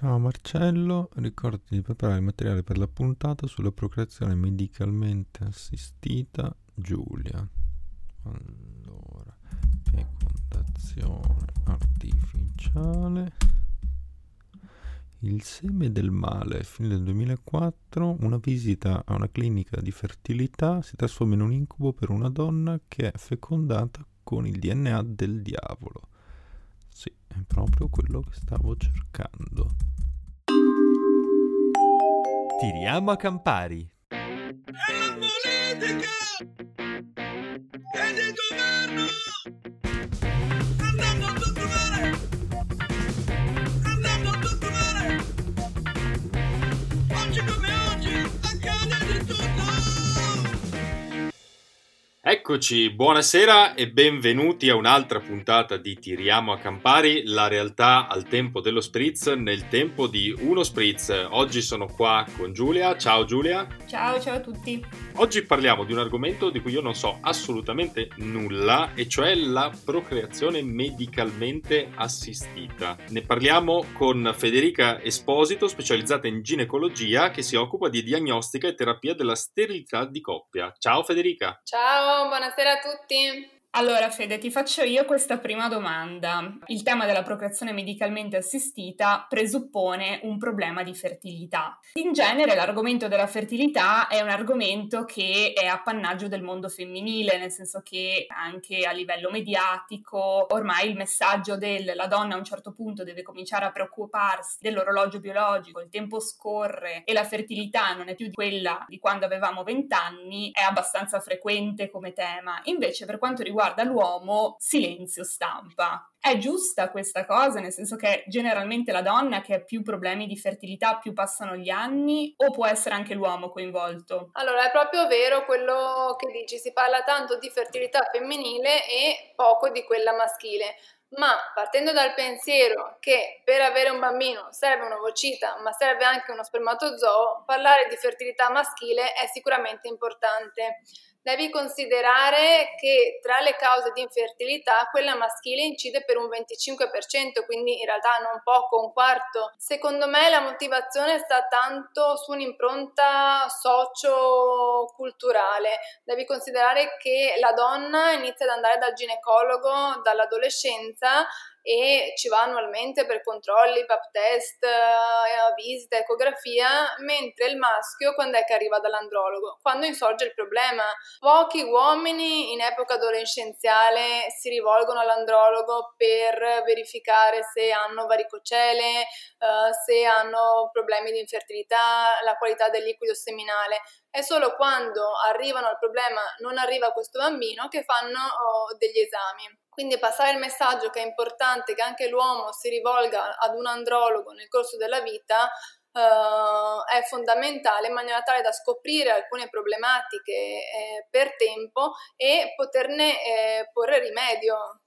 Ciao Marcello, ricordi di preparare il materiale per la puntata sulla procreazione medicalmente assistita Giulia. Allora, fecondazione artificiale. Il seme del male, fine del 2004, una visita a una clinica di fertilità si trasforma in un incubo per una donna che è fecondata con il DNA del diavolo. Sì, è proprio quello che stavo cercando. Tiriamo a Campari. È la politica! È il governo! Eccoci, buonasera e benvenuti a un'altra puntata di Tiriamo a Campari, la realtà al tempo dello spritz nel tempo di uno spritz. Oggi sono qua con Giulia. Ciao Giulia. Ciao, ciao a tutti. Oggi parliamo di un argomento di cui io non so assolutamente nulla, e cioè la procreazione medicalmente assistita. Ne parliamo con Federica Esposito, specializzata in ginecologia, che si occupa di diagnostica e terapia della sterilità di coppia. Ciao Federica. Ciao, buonasera a tutti. Allora, Fede, ti faccio io questa prima domanda. Il tema della procreazione medicalmente assistita presuppone un problema di fertilità. In genere l'argomento della fertilità è un argomento che è appannaggio del mondo femminile, nel senso che anche a livello mediatico ormai il messaggio della donna a un certo punto deve cominciare a preoccuparsi dell'orologio biologico, il tempo scorre e la fertilità non è più quella di quando avevamo vent'anni, è abbastanza frequente come tema. Invece per quanto riguarda riguarda l'uomo, silenzio stampa. È giusta questa cosa, nel senso che generalmente la donna che ha più problemi di fertilità più passano gli anni o può essere anche l'uomo coinvolto? Allora, è proprio vero quello che dici, si parla tanto di fertilità femminile e poco di quella maschile. Ma partendo dal pensiero che per avere un bambino serve un'ovocita, ma serve anche uno spermatozoo, parlare di fertilità maschile è sicuramente importante devi considerare che tra le cause di infertilità quella maschile incide per un 25%, quindi in realtà non poco, un quarto. Secondo me la motivazione sta tanto su un'impronta socio-culturale. Devi considerare che la donna inizia ad andare dal ginecologo dall'adolescenza e ci va annualmente per controlli, pap test, eh, visita, ecografia, mentre il maschio quando è che arriva dall'andrologo? Quando insorge il problema. Pochi uomini in epoca adolescenziale si rivolgono all'andrologo per verificare se hanno varicocele, eh, se hanno problemi di infertilità, la qualità del liquido seminale. È solo quando arrivano al problema, non arriva questo bambino, che fanno oh, degli esami. Quindi passare il messaggio che è importante che anche l'uomo si rivolga ad un andrologo nel corso della vita Uh, è fondamentale in maniera tale da scoprire alcune problematiche eh, per tempo e poterne eh, porre rimedio.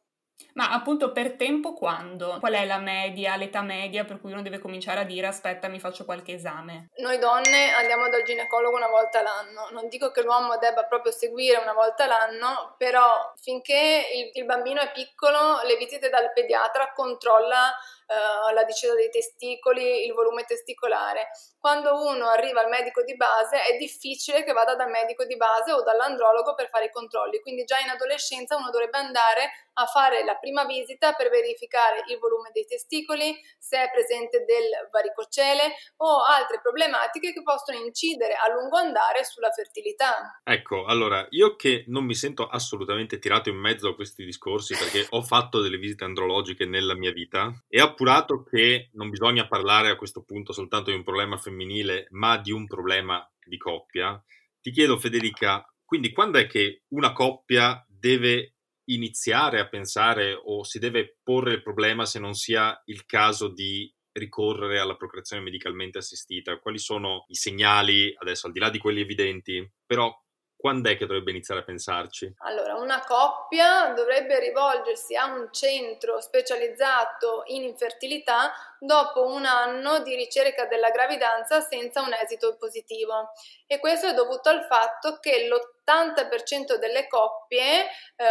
Ma appunto per tempo quando? Qual è la media, l'età media per cui uno deve cominciare a dire aspetta mi faccio qualche esame? Noi donne andiamo dal ginecologo una volta l'anno, non dico che l'uomo debba proprio seguire una volta l'anno, però finché il, il bambino è piccolo le visite dal pediatra controlla uh, la discesa dei testicoli, il volume testicolare. Quando uno arriva al medico di base è difficile che vada dal medico di base o dall'andrologo per fare i controlli, quindi già in adolescenza uno dovrebbe andare a fare la prima visita per verificare il volume dei testicoli, se è presente del varicocele o altre problematiche che possono incidere a lungo andare sulla fertilità. Ecco, allora, io che non mi sento assolutamente tirato in mezzo a questi discorsi perché ho fatto delle visite andrologiche nella mia vita e appurato che non bisogna parlare a questo punto soltanto di un problema femminile, ma di un problema di coppia, ti chiedo Federica, quindi quando è che una coppia deve iniziare a pensare o si deve porre il problema se non sia il caso di ricorrere alla procreazione medicalmente assistita? Quali sono i segnali, adesso al di là di quelli evidenti, però quando è che dovrebbe iniziare a pensarci? Allora, una coppia dovrebbe rivolgersi a un centro specializzato in infertilità dopo un anno di ricerca della gravidanza senza un esito positivo. E questo è dovuto al fatto che l'80% delle coppie eh,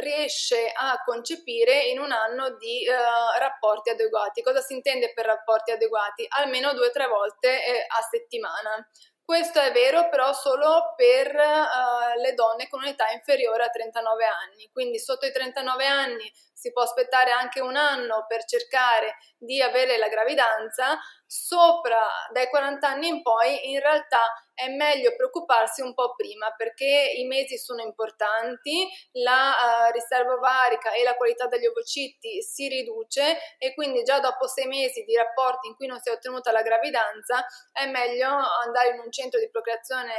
riesce a concepire in un anno di eh, rapporti adeguati. Cosa si intende per rapporti adeguati? Almeno due o tre volte eh, a settimana. Questo è vero però solo per uh, le donne con un'età inferiore a 39 anni, quindi sotto i 39 anni si può aspettare anche un anno per cercare di avere la gravidanza, sopra dai 40 anni in poi in realtà è meglio preoccuparsi un po' prima perché i mesi sono importanti, la uh, riserva ovarica e la qualità degli ovociti si riduce e quindi già dopo sei mesi di rapporti in cui non si è ottenuta la gravidanza è meglio andare in un centro di procreazione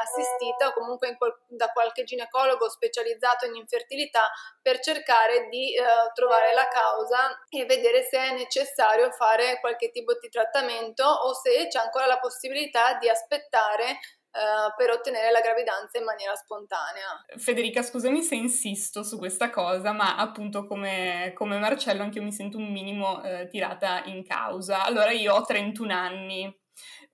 assistita o comunque qual- da qualche ginecologo specializzato in infertilità per cercare di uh, trovare la causa e vedere se è necessario fare qualche tipo di trattamento o se c'è ancora la possibilità di aspettare Uh, per ottenere la gravidanza in maniera spontanea. Federica, scusami se insisto su questa cosa, ma appunto come, come Marcello anche io mi sento un minimo uh, tirata in causa. Allora io ho 31 anni,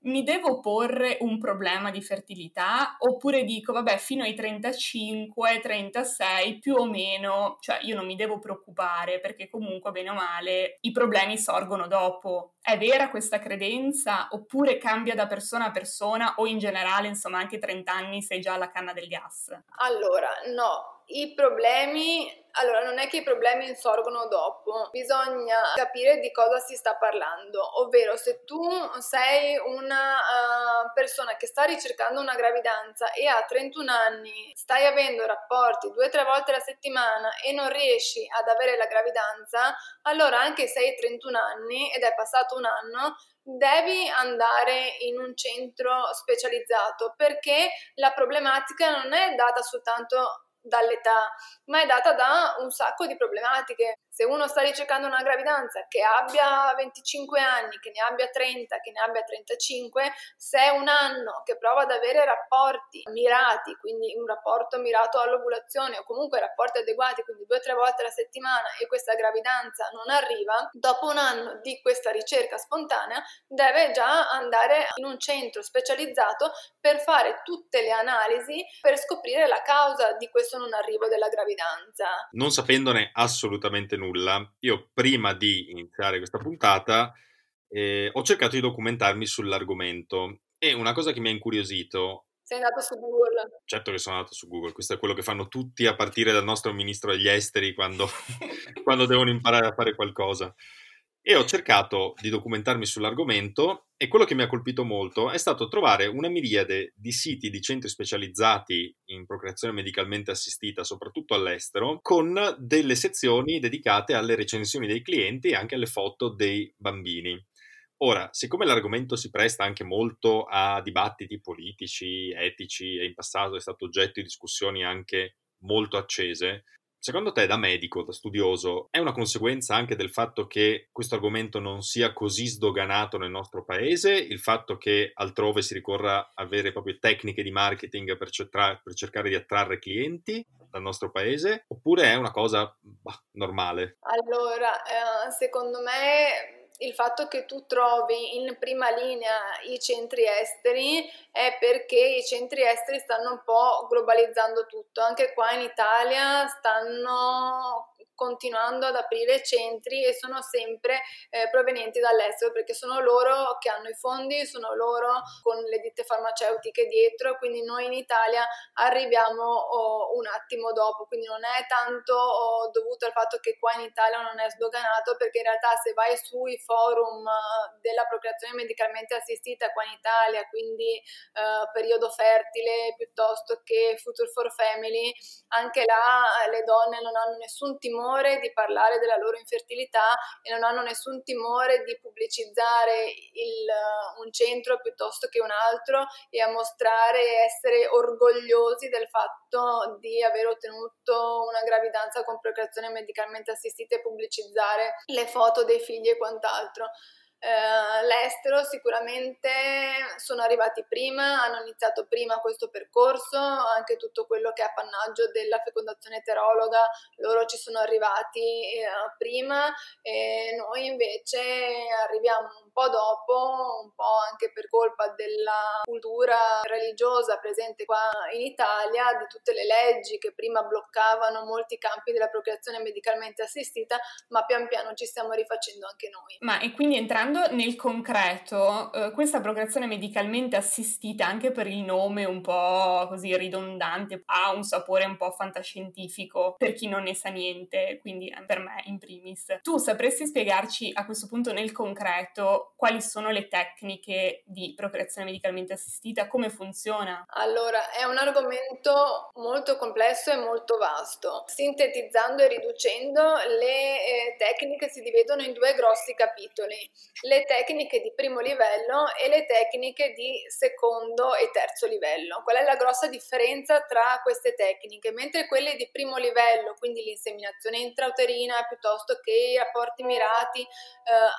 mi devo porre un problema di fertilità oppure dico vabbè fino ai 35, 36 più o meno, cioè io non mi devo preoccupare perché comunque bene o male i problemi sorgono dopo. È vera questa credenza oppure cambia da persona a persona o in generale insomma anche 30 anni sei già alla canna del gas? Allora no, i problemi allora, non è che i problemi insorgono dopo, bisogna capire di cosa si sta parlando, ovvero se tu sei una uh, persona che sta ricercando una gravidanza e a 31 anni stai avendo rapporti due o tre volte alla settimana e non riesci ad avere la gravidanza, allora anche se hai 31 anni ed è passato un anno, devi andare in un centro specializzato perché la problematica non è data soltanto dall'età, ma è data da un sacco di problematiche. Se uno sta ricercando una gravidanza che abbia 25 anni, che ne abbia 30, che ne abbia 35, se è un anno che prova ad avere rapporti mirati, quindi un rapporto mirato all'ovulazione o comunque rapporti adeguati, quindi due o tre volte alla settimana e questa gravidanza non arriva, dopo un anno di questa ricerca spontanea deve già andare in un centro specializzato per fare tutte le analisi per scoprire la causa di questo non arrivo della gravidanza. Non sapendone assolutamente nulla, nulla, io prima di iniziare questa puntata eh, ho cercato di documentarmi sull'argomento e una cosa che mi ha incuriosito sei andato su Google? Certo che sono andato su Google, questo è quello che fanno tutti a partire dal nostro ministro degli esteri quando, quando devono imparare a fare qualcosa e ho cercato di documentarmi sull'argomento e quello che mi ha colpito molto è stato trovare una miriade di siti di centri specializzati in procreazione medicalmente assistita, soprattutto all'estero, con delle sezioni dedicate alle recensioni dei clienti e anche alle foto dei bambini. Ora, siccome l'argomento si presta anche molto a dibattiti politici, etici e in passato è stato oggetto di discussioni anche molto accese, Secondo te, da medico, da studioso, è una conseguenza anche del fatto che questo argomento non sia così sdoganato nel nostro paese, il fatto che altrove si ricorra a vere e proprie tecniche di marketing per, cercare, per cercare di attrarre clienti dal nostro paese, oppure è una cosa bah, normale? Allora, eh, secondo me il fatto che tu trovi in prima linea i centri esteri è perché i centri esteri stanno un po' globalizzando tutto. Anche qua in Italia stanno continuando ad aprire centri e sono sempre eh, provenienti dall'estero perché sono loro che hanno i fondi, sono loro con le ditte farmaceutiche dietro, quindi noi in Italia arriviamo oh, un attimo dopo, quindi non è tanto oh, dovuto al fatto che qua in Italia non è sdoganato perché in realtà se vai sui forum eh, della procreazione medicalmente assistita qua in Italia, quindi eh, periodo fertile piuttosto che Future for Family, anche là eh, le donne non hanno nessun timore timore di parlare della loro infertilità e non hanno nessun timore di pubblicizzare il, un centro piuttosto che un altro e a mostrare essere orgogliosi del fatto di aver ottenuto una gravidanza con procreazione medicalmente assistita e pubblicizzare le foto dei figli e quant'altro. Eh, l'estero sicuramente sono arrivati prima, hanno iniziato prima questo percorso, anche tutto quello che è appannaggio della fecondazione eterologa, loro ci sono arrivati eh, prima e noi invece arriviamo un po' dopo, un po' anche per colpa della cultura religiosa presente qua in Italia, di tutte le leggi che prima bloccavano molti campi della procreazione medicalmente assistita, ma pian piano ci stiamo rifacendo anche noi. Ma e quindi entrando nel concreto, eh, questa procreazione medicalmente assistita, anche per il nome un po' così ridondante, ha un sapore un po' fantascientifico per chi non ne sa niente, quindi eh, per me in primis. Tu sapresti spiegarci a questo punto nel concreto quali sono le tecniche di procreazione medicalmente assistita, come funziona? Allora, è un argomento molto complesso e molto vasto. Sintetizzando e riducendo, le eh, tecniche si dividono in due grossi capitoli. Le tecniche di primo livello e le tecniche di secondo e terzo livello. Qual è la grossa differenza tra queste tecniche? Mentre quelle di primo livello, quindi l'inseminazione intrauterina piuttosto che i rapporti mirati, eh,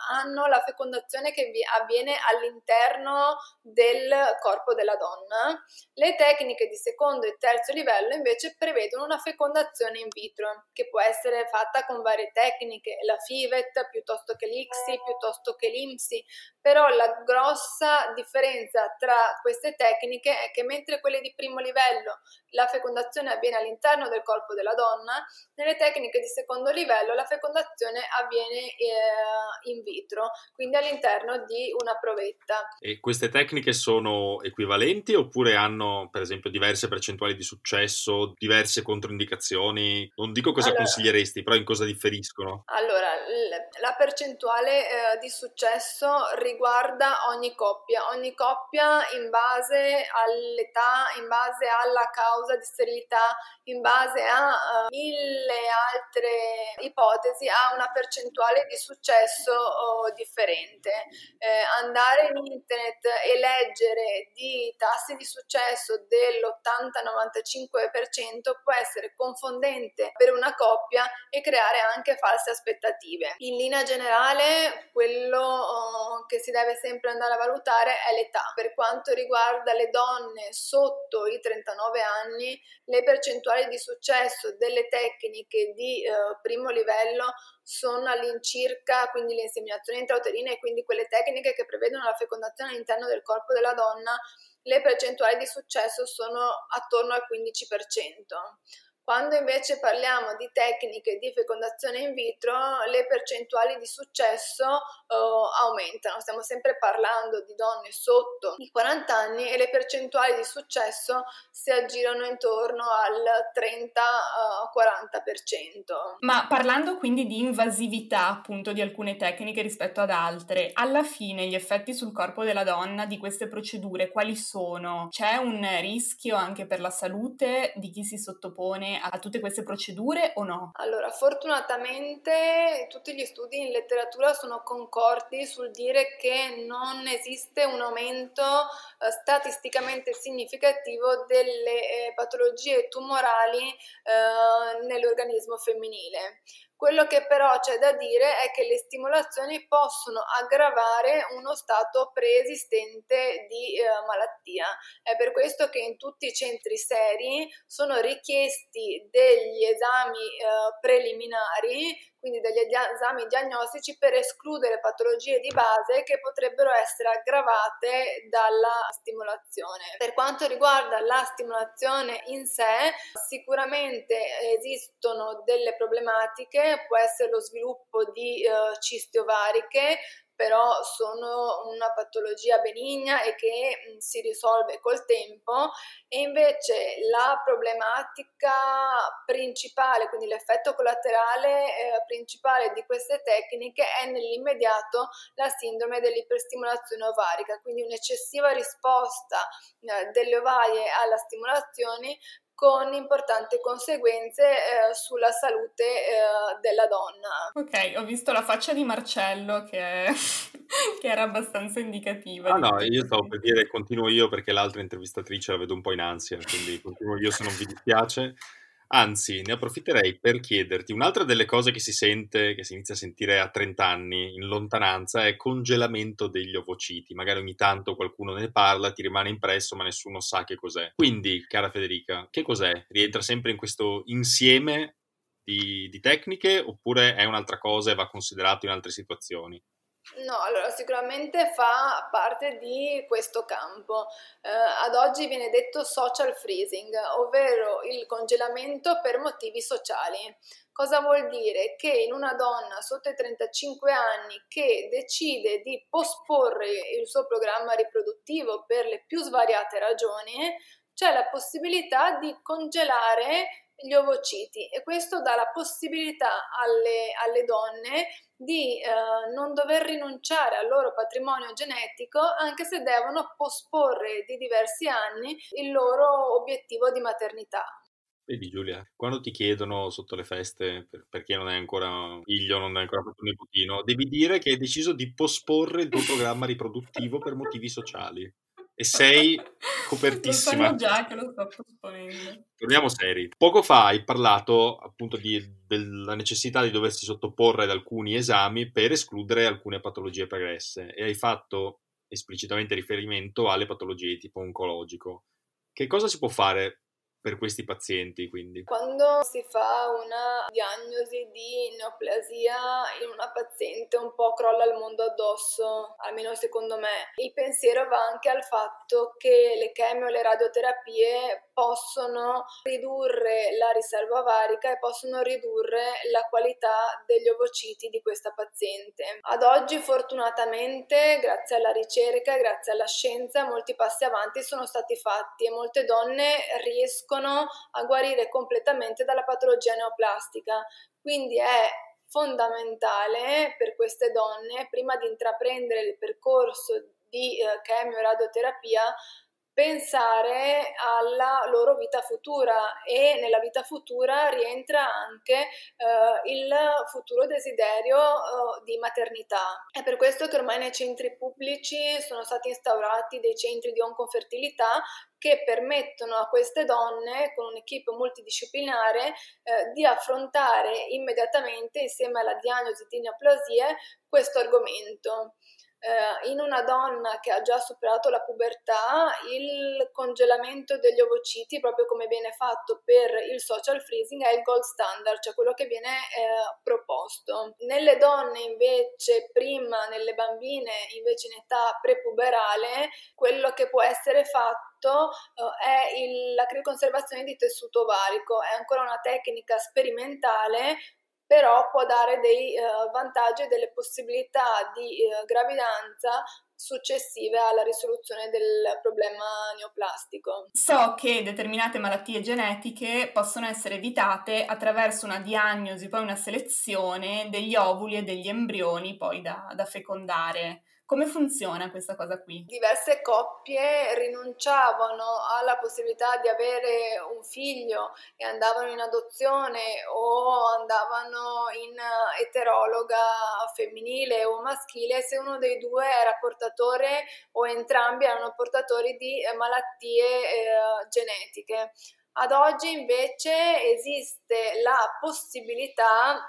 hanno la fecondazione che avviene all'interno del corpo della donna, le tecniche di secondo e terzo livello invece prevedono una fecondazione in vitro che può essere fatta con varie tecniche, la FIVET piuttosto che l'ICSI, piuttosto che l'IMSI, però la grossa differenza tra queste tecniche è che mentre quelle di primo livello la fecondazione avviene all'interno del corpo della donna, nelle tecniche di secondo livello la fecondazione avviene eh, in vitro, quindi all'interno di una provetta. E queste tecniche sono equivalenti oppure hanno per esempio diverse percentuali di successo, diverse controindicazioni? Non dico cosa Allora- consiglieresti, però in cosa differiscono? Allora, l- la percentuale eh, di successo riguarda ogni coppia, ogni coppia in base all'età, in base alla causa di sterilità, in base a eh, mille altre ipotesi, ha una percentuale di successo oh, differente. Eh, andare in internet e leggere di tassi di successo dell'80-95% può essere confondente per una coppia e creare anche false aspettative. In linea generale, quello oh, che si deve sempre andare a valutare è l'età. Per quanto riguarda le donne sotto i 39 anni, le percentuali di successo delle tecniche di eh, primo livello sono all'incirca, quindi l'inseminazione intrauterina e quindi quelle tecniche che prevedono la fecondazione all'interno del corpo della donna, le percentuali di successo sono attorno al 15%. Quando invece parliamo di tecniche di fecondazione in vitro, le percentuali di successo eh, aumentano. Stiamo sempre parlando di donne sotto i 40 anni e le percentuali di successo si aggirano intorno al 30-40%. Ma parlando quindi di invasività appunto di alcune tecniche rispetto ad altre, alla fine gli effetti sul corpo della donna di queste procedure quali sono? C'è un rischio anche per la salute di chi si sottopone a tutte queste procedure o no? Allora, fortunatamente tutti gli studi in letteratura sono concordi sul dire che non esiste un aumento eh, statisticamente significativo delle eh, patologie tumorali eh, nell'organismo femminile. Quello che però c'è da dire è che le stimolazioni possono aggravare uno stato preesistente di eh, malattia. È per questo che in tutti i centri seri sono richiesti degli esami eh, preliminari quindi degli esami diagnostici per escludere patologie di base che potrebbero essere aggravate dalla stimolazione. Per quanto riguarda la stimolazione in sé, sicuramente esistono delle problematiche, può essere lo sviluppo di eh, cisti ovariche, però sono una patologia benigna e che mh, si risolve col tempo e invece la problematica principale, quindi l'effetto collaterale eh, principale di queste tecniche è nell'immediato la sindrome dell'iperstimolazione ovarica, quindi un'eccessiva risposta eh, delle ovarie alla stimolazione con importanti conseguenze eh, sulla salute eh, della donna. Ok, ho visto la faccia di Marcello che, che era abbastanza indicativa. Ah no, io stavo per dire continuo io perché l'altra intervistatrice la vedo un po' in ansia, quindi continuo io se non vi dispiace. Anzi, ne approfitterei per chiederti un'altra delle cose che si sente, che si inizia a sentire a 30 anni in lontananza, è congelamento degli ovociti. Magari ogni tanto qualcuno ne parla, ti rimane impresso, ma nessuno sa che cos'è. Quindi, cara Federica, che cos'è? Rientra sempre in questo insieme di, di tecniche oppure è un'altra cosa e va considerato in altre situazioni? No, allora sicuramente fa parte di questo campo. Eh, ad oggi viene detto social freezing, ovvero il congelamento per motivi sociali. Cosa vuol dire? Che in una donna sotto i 35 anni che decide di posporre il suo programma riproduttivo per le più svariate ragioni, c'è la possibilità di congelare gli ovociti e questo dà la possibilità alle, alle donne di eh, non dover rinunciare al loro patrimonio genetico anche se devono posporre di diversi anni il loro obiettivo di maternità. Vedi Giulia, quando ti chiedono sotto le feste, per, perché non hai ancora figlio, non hai ancora fatto un nipotino, devi dire che hai deciso di posporre il tuo programma riproduttivo per motivi sociali e sei copertissima. Lo già che lo sto posponendo. Torniamo seri. Poco fa hai parlato appunto di, della necessità di doversi sottoporre ad alcuni esami per escludere alcune patologie pregresse e hai fatto esplicitamente riferimento alle patologie di tipo oncologico. Che cosa si può fare per questi pazienti, quindi? Quando si fa una diagnosi di neoplasia in una paziente un po' crolla il mondo addosso, almeno secondo me. Il pensiero va anche al fatto che le chemio e le radioterapie possono ridurre la riserva ovarica e possono ridurre la qualità degli ovociti di questa paziente. Ad oggi fortunatamente, grazie alla ricerca grazie alla scienza, molti passi avanti sono stati fatti e molte donne riescono riescono a guarire completamente dalla patologia neoplastica. Quindi è fondamentale per queste donne, prima di intraprendere il percorso di eh, chemio radioterapia, pensare alla loro vita futura e nella vita futura rientra anche eh, il futuro desiderio eh, di maternità. È per questo che ormai nei centri pubblici sono stati instaurati dei centri di oncofertilità che permettono a queste donne, con un'equipe multidisciplinare, eh, di affrontare immediatamente, insieme alla diagnosi di neoplasie, questo argomento eh, in una donna che ha già superato la pubertà il congelamento degli ovociti, proprio come viene fatto per il social freezing, è il gold standard, cioè quello che viene eh, proposto. Nelle donne invece, prima, nelle bambine invece in età prepuberale, quello che può essere fatto uh, è il, la crioconservazione di tessuto ovarico, è ancora una tecnica sperimentale però può dare dei uh, vantaggi e delle possibilità di uh, gravidanza successive alla risoluzione del problema neoplastico. So che determinate malattie genetiche possono essere evitate attraverso una diagnosi, poi una selezione degli ovuli e degli embrioni poi da, da fecondare. Come funziona questa cosa qui? Diverse coppie rinunciavano alla possibilità di avere un figlio e andavano in adozione o andavano in eterologa femminile o maschile se uno dei due era portatore o entrambi erano portatori di malattie eh, genetiche. Ad oggi invece esiste la possibilità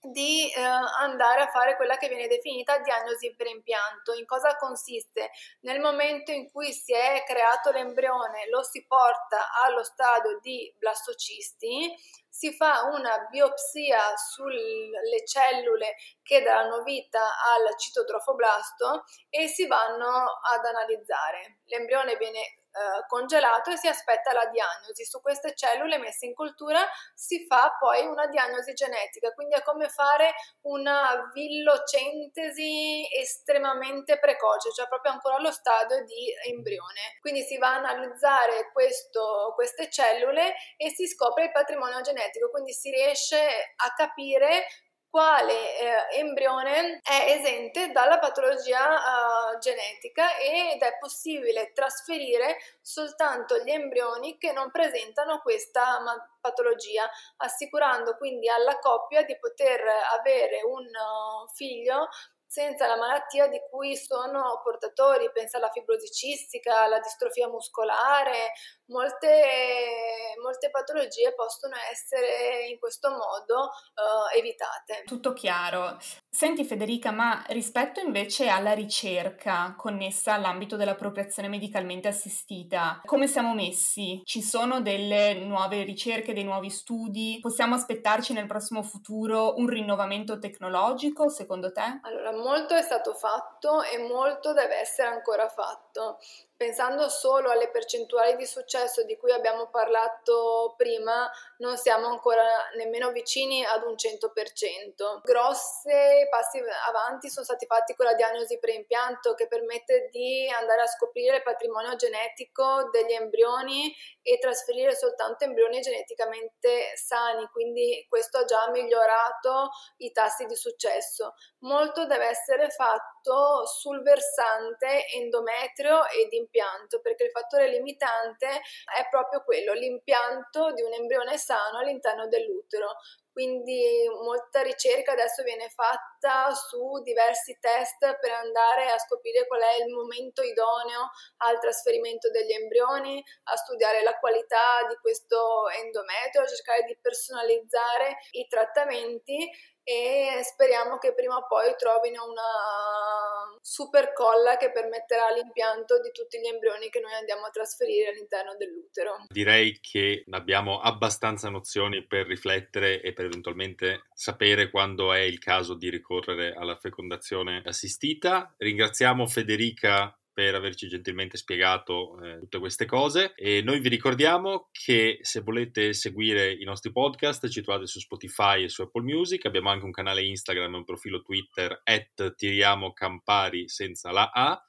di eh, andare a fare quella che viene definita diagnosi per impianto. In cosa consiste? Nel momento in cui si è creato l'embrione, lo si porta allo stadio di blastocisti, si fa una biopsia sulle cellule che daranno vita al citotrofoblasto e si vanno ad analizzare. L'embrione viene eh, congelato e si aspetta la diagnosi. Su queste cellule messe in cultura si fa poi una diagnosi genetica, quindi è come fare una villocentesi estremamente precoce, cioè proprio ancora allo stadio di embrione. Quindi si va a analizzare questo, queste cellule e si scopre il patrimonio genetico, quindi si riesce a capire quale eh, embrione è esente dalla patologia uh, genetica ed è possibile trasferire soltanto gli embrioni che non presentano questa patologia, assicurando quindi alla coppia di poter avere un uh, figlio senza la malattia di cui sono portatori, pensa alla fibrosi cistica, alla distrofia muscolare, molte, molte patologie possono essere in questo modo uh, evitate. Tutto chiaro. Senti Federica, ma rispetto invece alla ricerca connessa all'ambito della procreazione medicalmente assistita, come siamo messi? Ci sono delle nuove ricerche, dei nuovi studi? Possiamo aspettarci nel prossimo futuro un rinnovamento tecnologico, secondo te? Allora, molto è stato fatto e molto deve essere ancora fatto. Pensando solo alle percentuali di successo di cui abbiamo parlato prima, non siamo ancora nemmeno vicini ad un 100%. Grossi passi avanti sono stati fatti con la diagnosi preimpianto che permette di andare a scoprire il patrimonio genetico degli embrioni e trasferire soltanto embrioni geneticamente sani, quindi questo ha già migliorato i tassi di successo. Molto deve essere fatto sul versante endometrio ed impianto, perché il fattore limitante è proprio quello, l'impianto di un embrione sano all'interno dell'utero. Quindi molta ricerca adesso viene fatta su diversi test per andare a scoprire qual è il momento idoneo al trasferimento degli embrioni, a studiare la qualità di questo endometrio, a cercare di personalizzare i trattamenti e speriamo che prima o poi trovino una super colla che permetterà l'impianto di tutti gli embrioni che noi andiamo a trasferire all'interno dell'utero. Direi che abbiamo abbastanza nozioni per riflettere e per eventualmente sapere quando è il caso di ricorrere alla fecondazione assistita. Ringraziamo Federica per averci gentilmente spiegato eh, tutte queste cose e noi vi ricordiamo che se volete seguire i nostri podcast ci trovate su Spotify e su Apple Music, abbiamo anche un canale Instagram e un profilo Twitter at tiriamo campari senza la A.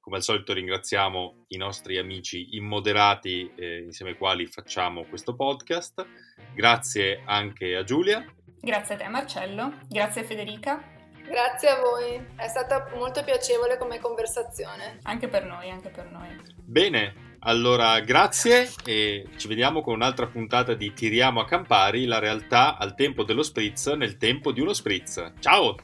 Come al solito ringraziamo i nostri amici immoderati eh, insieme ai quali facciamo questo podcast. Grazie anche a Giulia. Grazie a te Marcello, grazie a Federica. Grazie a voi, è stata molto piacevole come conversazione. Anche per noi, anche per noi. Bene, allora grazie e ci vediamo con un'altra puntata di Tiriamo a Campari, la realtà al tempo dello spritz nel tempo di uno spritz. Ciao!